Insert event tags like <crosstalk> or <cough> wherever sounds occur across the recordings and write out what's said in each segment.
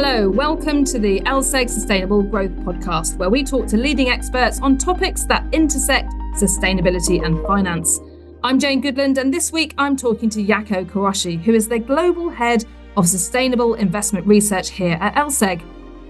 Hello, welcome to the LSEG Sustainable Growth Podcast, where we talk to leading experts on topics that intersect sustainability and finance. I'm Jane Goodland, and this week I'm talking to Jaakko Kooroshy, who is the Global Head of Sustainable Investment Research here at LSEG.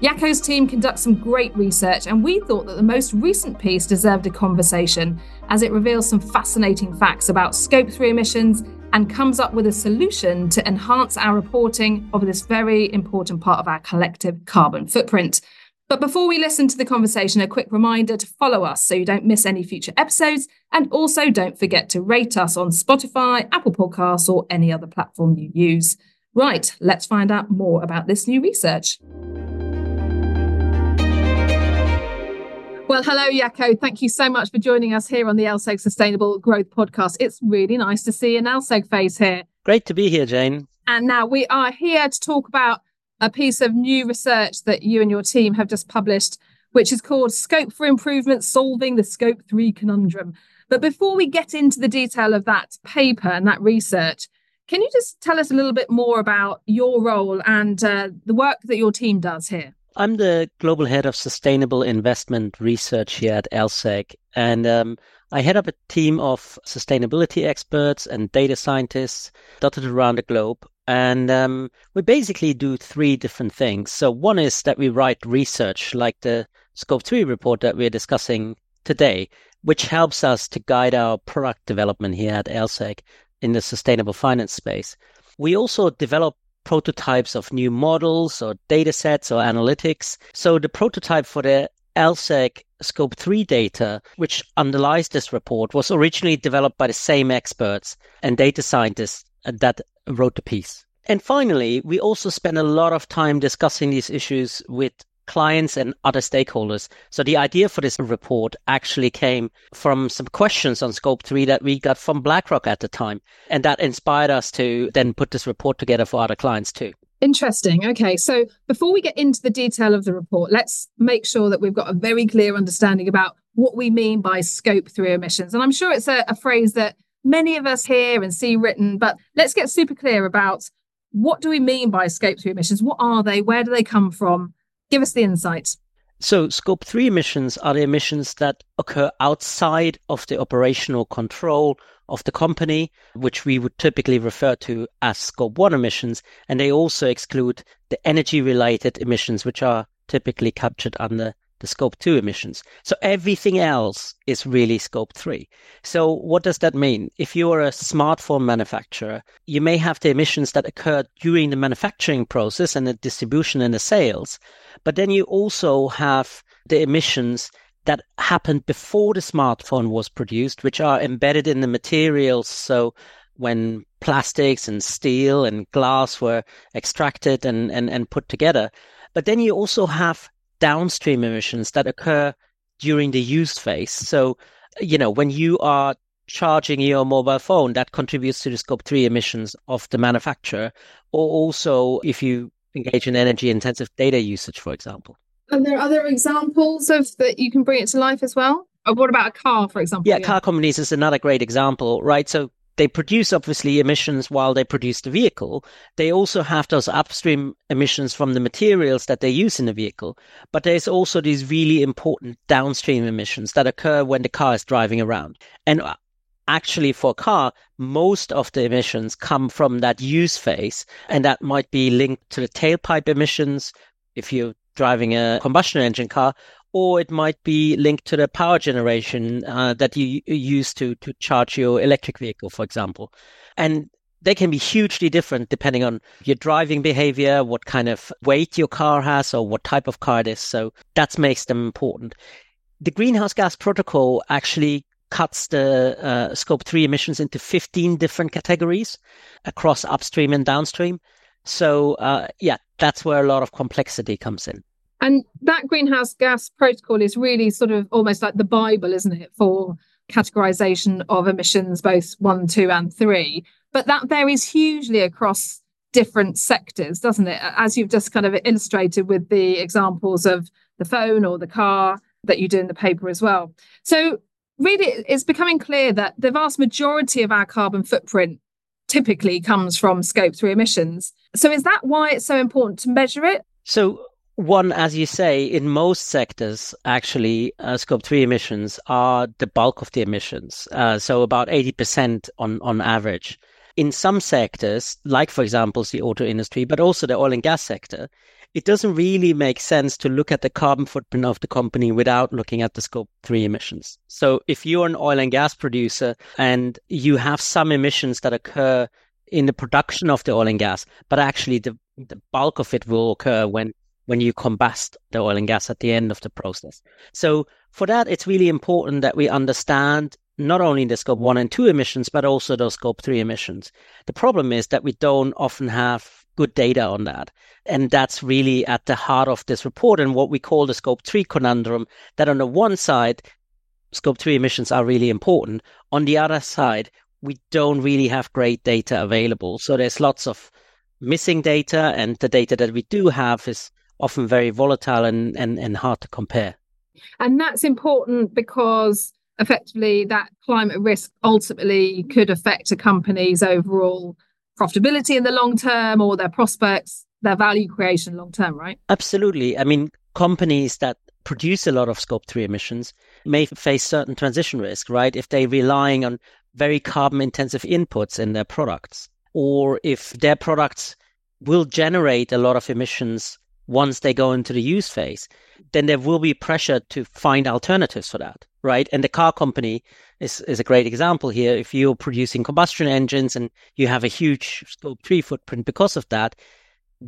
Jaakko's team conducts some great research, and we thought that the most recent piece deserved a conversation as it reveals some fascinating facts about Scope 3 emissions and comes up with a solution to enhance our reporting of this very important part of our collective carbon footprint. But before we listen to the conversation, a quick reminder to follow us so you don't miss any future episodes. And also don't forget to rate us on Spotify, Apple Podcasts, or any other platform you use. Right, let's find out more about this new research. Well, hello, Jaakko. Thank you so much for joining us here on the LSEG Sustainable Growth Podcast. It's really nice to see an LSEG face here. Great to be here, Jane. And now we are here to talk about a piece of new research that you and your team have just published, which is called Scope for Improvement Solving the Scope 3 Conundrum. But before we get into the detail of that paper and that research, can you just tell us a little bit more about your role and uh, the work that your team does here? I'm the global head of sustainable investment research here at LSEG, and um, I head up a team of sustainability experts and data scientists dotted around the globe. And um, we basically do three different things. So, one is that we write research like the Scope 3 report that we're discussing today, which helps us to guide our product development here at LSEG in the sustainable finance space. We also develop prototypes of new models or data sets or analytics. So the prototype for the LSEG Scope 3 data, which underlies this report, was originally developed by the same experts and data scientists that wrote the piece. And finally, we also spent a lot of time discussing these issues with clients and other stakeholders. So the idea for this report actually came from some questions on scope three that we got from BlackRock at the time. And that inspired us to then put this report together for other clients too. Interesting. Okay. So before we get into the detail of the report, let's make sure that we've got a very clear understanding about what we mean by scope three emissions. And I'm sure it's a, a phrase that many of us hear and see written, but let's get super clear about what do we mean by scope three emissions? What are they? Where do they come from? Give us the insights. So, scope three emissions are the emissions that occur outside of the operational control of the company, which we would typically refer to as scope one emissions. And they also exclude the energy related emissions, which are typically captured under the scope two emissions. So everything else is really scope three. So what does that mean? If you're a smartphone manufacturer, you may have the emissions that occur during the manufacturing process and the distribution and the sales, but then you also have the emissions that happened before the smartphone was produced, which are embedded in the materials. So when plastics and steel and glass were extracted and, and, and put together. But then you also have downstream emissions that occur during the use phase. So, you know, when you are charging your mobile phone, that contributes to the scope three emissions of the manufacturer, or also if you engage in energy intensive data usage, for example. Are there are other examples of that you can bring it to life as well? Or what about a car, for example? Yeah, yeah, car companies is another great example, right? So they produce obviously emissions while they produce the vehicle. They also have those upstream emissions from the materials that they use in the vehicle. But there's also these really important downstream emissions that occur when the car is driving around. And uh, actually for car, most of the emissions come from that use phase. And that might be linked to the tailpipe emissions if you're driving a combustion engine car, or it might be linked to the power generation uh, that you use to to charge your electric vehicle, for example. And they can be hugely different depending on your driving behavior, what kind of weight your car has, or what type of car it is. So that makes them important. The greenhouse gas protocol actually cuts the uh, scope 3 emissions into 15 different categories across upstream and downstream. So, uh, yeah, that's where a lot of complexity comes in. And that greenhouse gas protocol is really sort of almost like the Bible, isn't it, for categorization of emissions, both one, two, and three. But that varies hugely across different sectors, doesn't it? As you've just kind of illustrated with the examples of the phone or the car that you do in the paper as well. So, really, it's becoming clear that the vast majority of our carbon footprint typically comes from scope three emissions. So, is that why it's so important to measure it? So one, as you say, in most sectors, actually, uh, scope three emissions are the bulk of the emissions. Uh, so about 80% on, on average. In some sectors, like, for example, the auto industry, but also the oil and gas sector, it doesn't really make sense to look at the carbon footprint of the company without looking at the scope three emissions. So if you're an oil and gas producer and you have some emissions that occur in the production of the oil and gas, but actually the, the bulk of it will occur when when you combust the oil and gas at the end of the process. So for that, it's really important that we understand not only the scope one and two emissions, but also those scope three emissions. The problem is that we don't often have good data on that. And that's really at the heart of this report and what we call the scope three conundrum that on the one side, scope three emissions are really important. On the other side, we don't really have great data available. So there's lots of missing data and the data that we do have is often very volatile and, and, and hard to compare. And that's important because effectively that climate risk ultimately could affect a company's overall profitability in the long term or their prospects, their value creation long term, right? Absolutely. I mean, companies that produce a lot of scope 3 emissions may face certain transition risk, right? If they're relying on very carbon intensive inputs in their products, or if their products will generate a lot of emissions once they go into the use phase, then there will be pressure to find alternatives for that, right? And the car company is, is a great example here. If you're producing combustion engines and you have a huge scope three footprint because of that,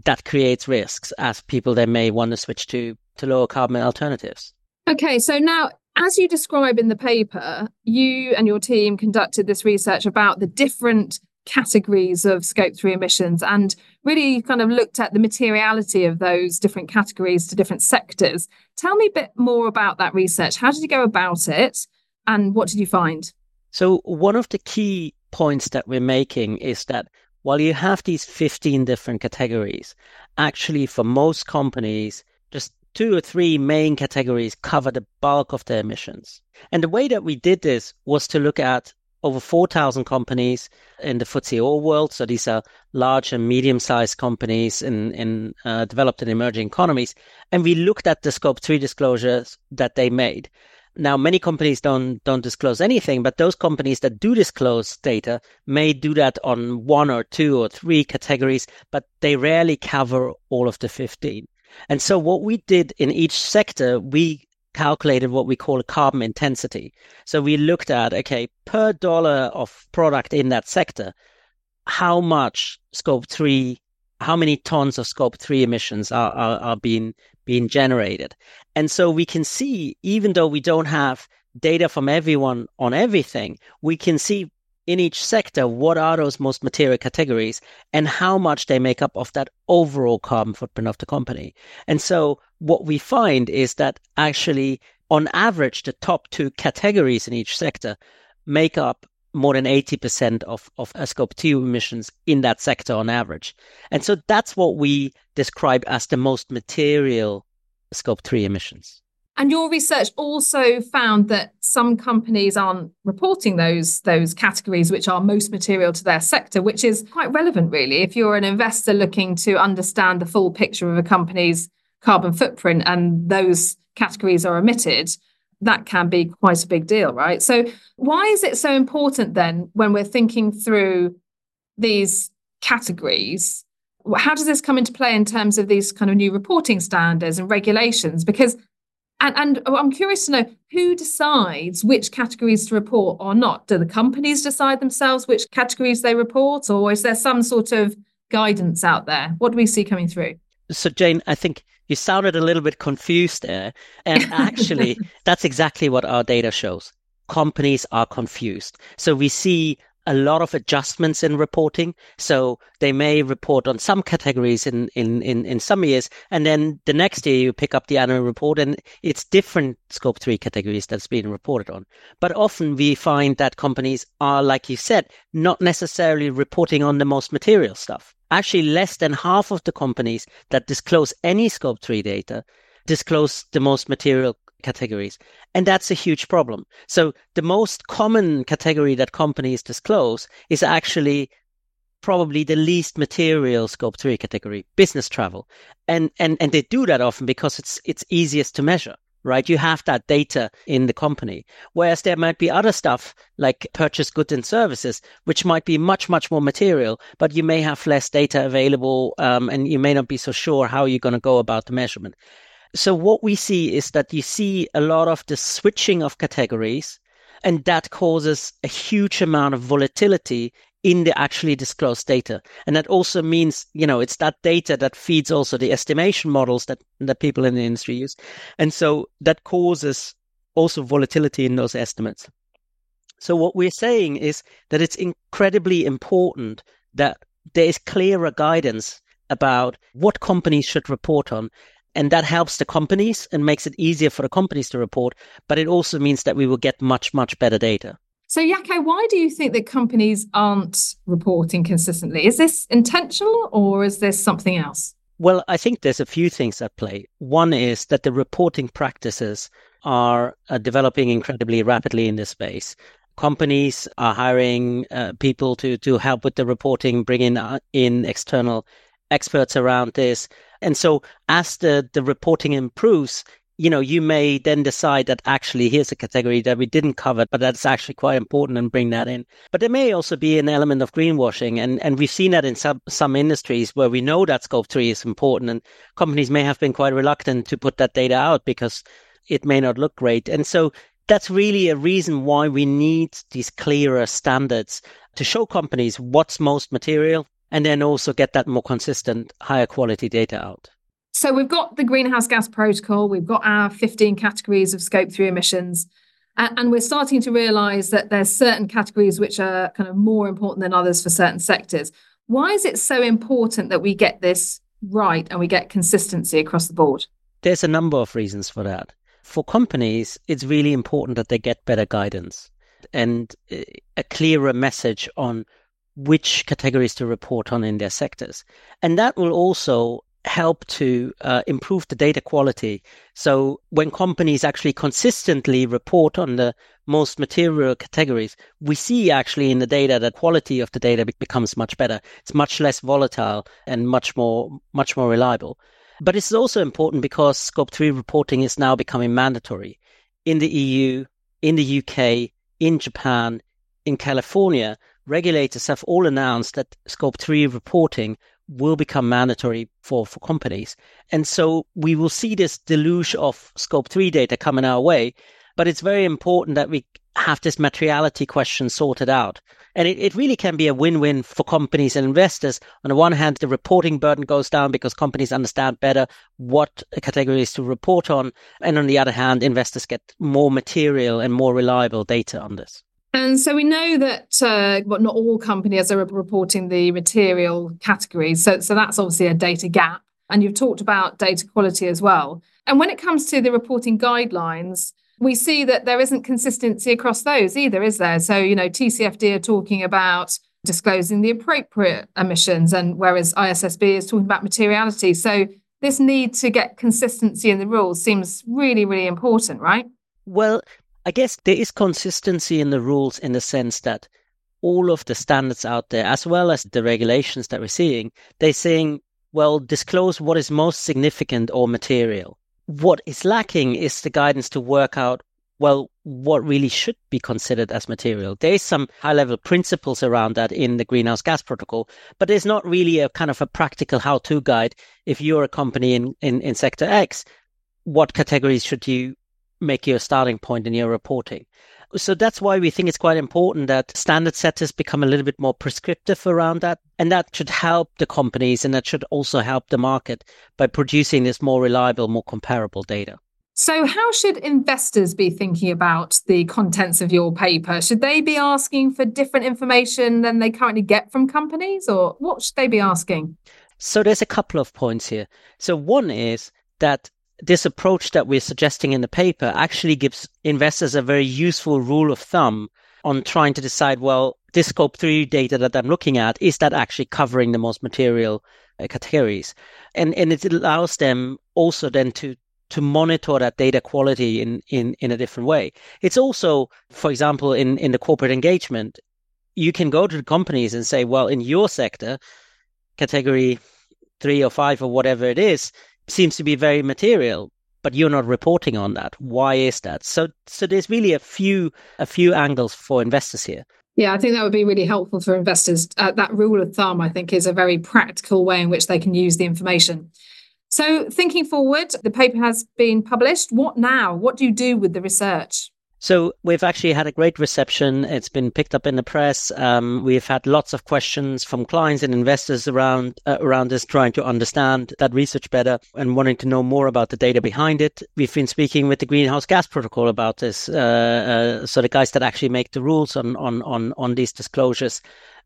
that creates risks as people then may want to switch to, to lower carbon alternatives. Okay, so now as you describe in the paper, you and your team conducted this research about the different categories of scope 3 emissions and really kind of looked at the materiality of those different categories to different sectors. Tell me a bit more about that research. How did you go about it and what did you find? So, one of the key points that we're making is that while you have these 15 different categories, actually, for most companies, just two or three main categories cover the bulk of their emissions. And the way that we did this was to look at over 4,000 companies in the FTSE All World. So these are large and medium sized companies in, in uh, developed and emerging economies. And we looked at the scope three disclosures that they made. Now, many companies don't, don't disclose anything, but those companies that do disclose data may do that on one or two or three categories, but they rarely cover all of the 15. And so what we did in each sector, we calculated what we call a carbon intensity. So we looked at, okay, per dollar of product in that sector, how much scope three, how many tons of scope three emissions are, are, are being, being generated. And so we can see, even though we don't have data from everyone on everything, we can see in each sector what are those most material categories and how much they make up of that overall carbon footprint of the company. And so what we find is that actually, on average, the top two categories in each sector make up more than 80% of, of scope 2 emissions in that sector on average. And so that's what we describe as the most material scope 3 emissions. And your research also found that some companies aren't reporting those those categories which are most material to their sector, which is quite relevant really. If you're an investor looking to understand the full picture of a company's carbon footprint and those categories are omitted, that can be quite a big deal, right? So, why is it so important then when we're thinking through these categories? How does this come into play in terms of these kind of new reporting standards and regulations? Because, and, and oh, I'm curious to know who decides which categories to report or not. Do the companies decide themselves which categories they report, or is there some sort of guidance out there? What do we see coming through? So, Jane, I think you sounded a little bit confused there. And actually, <laughs> that's exactly what our data shows. Companies are confused. So we see a lot of adjustments in reporting. So they may report on some categories in, in, in, in some years. And then the next year you pick up the annual report and it's different scope three categories that's being reported on. But often we find that companies are, like you said, not necessarily reporting on the most material stuff actually less than half of the companies that disclose any scope 3 data disclose the most material categories. And that's a huge problem. So the most common category that companies disclose is actually probably the least material scope 3 category business travel and and and they do that often because it's it's easiest to measure right? You have that data in the company. Whereas there might be other stuff like purchase goods and services which might be much much more material but you may have less data available um, and you may not be so sure how you're going to go about the measurement. So what we see is that you see a lot of the switching of categories and that causes a huge amount of volatility in the actually disclosed data. And that also means, you know, it's that data that feeds also the estimation models that, that people in the industry use. And so that causes also volatility in those estimates. So what we're saying is that it's incredibly important that there is clearer guidance about what companies should report on and that helps the companies and makes it easier for the companies to report. But it also means that we will get much, much better data. So, Jaakko, why do you think that companies aren't reporting consistently? Is this intentional or is this something else? Well, I think there's a few things at play. One is that the reporting practices are uh, developing incredibly rapidly in this space. Companies are hiring uh, people to to help with the reporting, bringing uh, in external experts around this. And so as the, the reporting improves, you know, you may then decide that actually here's a category that we didn't cover, but that's actually quite important and bring that in. But there may also be an element of greenwashing. And, and we've seen that in some, some industries where we know that scope three is important and companies may have been quite reluctant to put that data out because it may not look great. And so that's really a reason why we need these clearer standards to show companies what's most material and then also get that more consistent, higher quality data out. So we've got the greenhouse gas protocol, we've got our 15 categories of scope 3 emissions, and we're starting to realize that there's certain categories which are kind of more important than others for certain sectors. Why is it so important that we get this right and we get consistency across the board? There's a number of reasons for that. For companies, it's really important that they get better guidance and uh, a clearer message on which categories to report on in their sectors. And that will also help to uh, improve the data quality. So when companies actually consistently report on the most material categories, we see actually in the data that quality of the data becomes much better. It's much less volatile and much more much more reliable. But it's also important because scope 3 reporting is now becoming mandatory in the EU, in the UK, in Japan, in California regulators have all announced that scope 3 reporting will become mandatory for, for companies. And so we will see this deluge of scope 3 data coming our way. But it's very important that we have this materiality question sorted out. And it, it really can be a win win for companies and investors. On the one hand, the reporting burden goes down because companies understand better what categories to report on. And on the other hand, investors get more material and more reliable data on this. And so we know that, uh, but not all companies are reporting the material categories. So, so that's obviously a data gap. And you've talked about data quality as well. And when it comes to the reporting guidelines, we see that there isn't consistency across those either, is there? So, you know, TCFD are talking about disclosing the appropriate emissions, and whereas ISSB is talking about materiality. So, this need to get consistency in the rules seems really, really important, right? Well, I guess there is consistency in the rules in the sense that all of the standards out there, as well as the regulations that we're seeing, they're saying, well, disclose what is most significant or material. What is lacking is the guidance to work out, well, what really should be considered as material. There's some high level principles around that in the greenhouse gas protocol, but there's not really a kind of a practical how to guide. If you're a company in, in, in sector X, what categories should you make your starting point in your reporting. So that's why we think it's quite important that standard setters become a little bit more prescriptive around that. And that should help the companies and that should also help the market by producing this more reliable, more comparable data. So, how should investors be thinking about the contents of your paper? Should they be asking for different information than they currently get from companies, or what should they be asking? So, there's a couple of points here. So, one is that this approach that we're suggesting in the paper actually gives investors a very useful rule of thumb on trying to decide, well, this scope three data that I'm looking at, is that actually covering the most material uh, categories? And, and it allows them also then to, to monitor that data quality in, in, in a different way. It's also, for example, in, in the corporate engagement, you can go to the companies and say, well, in your sector, category three or five or whatever it is, seems to be very material but you're not reporting on that. Why is that? So so there's really a few a few angles for investors here. Yeah, I think that would be really helpful for investors. Uh, that rule of thumb, I think, is a very practical way in which they can use the information. So, thinking forward, the paper has been published. What now? What do you do with the research? So we've actually had a great reception. It's been picked up in the press. Um, we've had lots of questions from clients and investors around uh, around this, trying to understand that research better and wanting to know more about the data behind it. We've been speaking with the Greenhouse Gas Protocol about this, uh, uh, so the guys that actually make the rules on on on on these disclosures.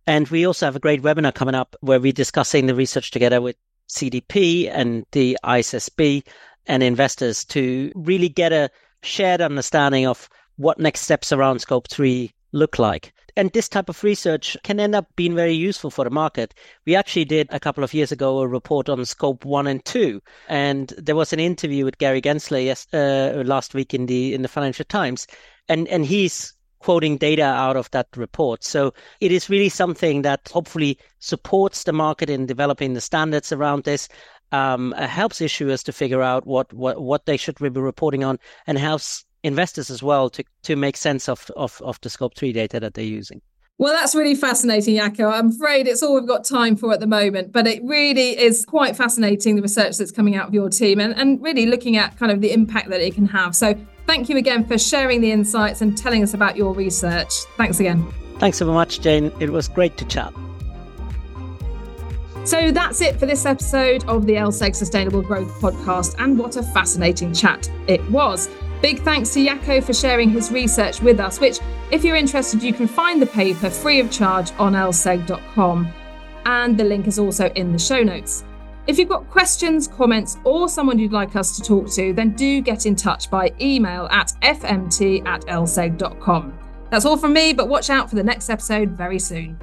And we also have a great webinar coming up where we're discussing the research together with CDP and the ISSB and investors to really get a shared understanding of what next steps around scope 3 look like. And this type of research can end up being very useful for the market. We actually did a couple of years ago a report on scope 1 and 2 and there was an interview with Gary Gensler yes, uh, last week in the in the Financial Times and and he's quoting data out of that report. So it is really something that hopefully supports the market in developing the standards around this. Um, helps issuers to figure out what, what, what they should be reporting on and helps investors as well to to make sense of of, of the scope 3 data that they're using well, that's really fascinating, Jaakko. I'm afraid it's all we've got time for at the moment, but it really is quite fascinating the research that's coming out of your team and, and really looking at kind of the impact that it can have. So, thank you again for sharing the insights and telling us about your research. Thanks again. Thanks so much, Jane. It was great to chat. So that's it for this episode of the LSEG Sustainable Growth Podcast, and what a fascinating chat it was. Big thanks to Jaakko for sharing his research with us, which, if you're interested, you can find the paper free of charge on lseg.com. And the link is also in the show notes. If you've got questions, comments, or someone you'd like us to talk to, then do get in touch by email at fmt at lseg.com. That's all from me, but watch out for the next episode very soon.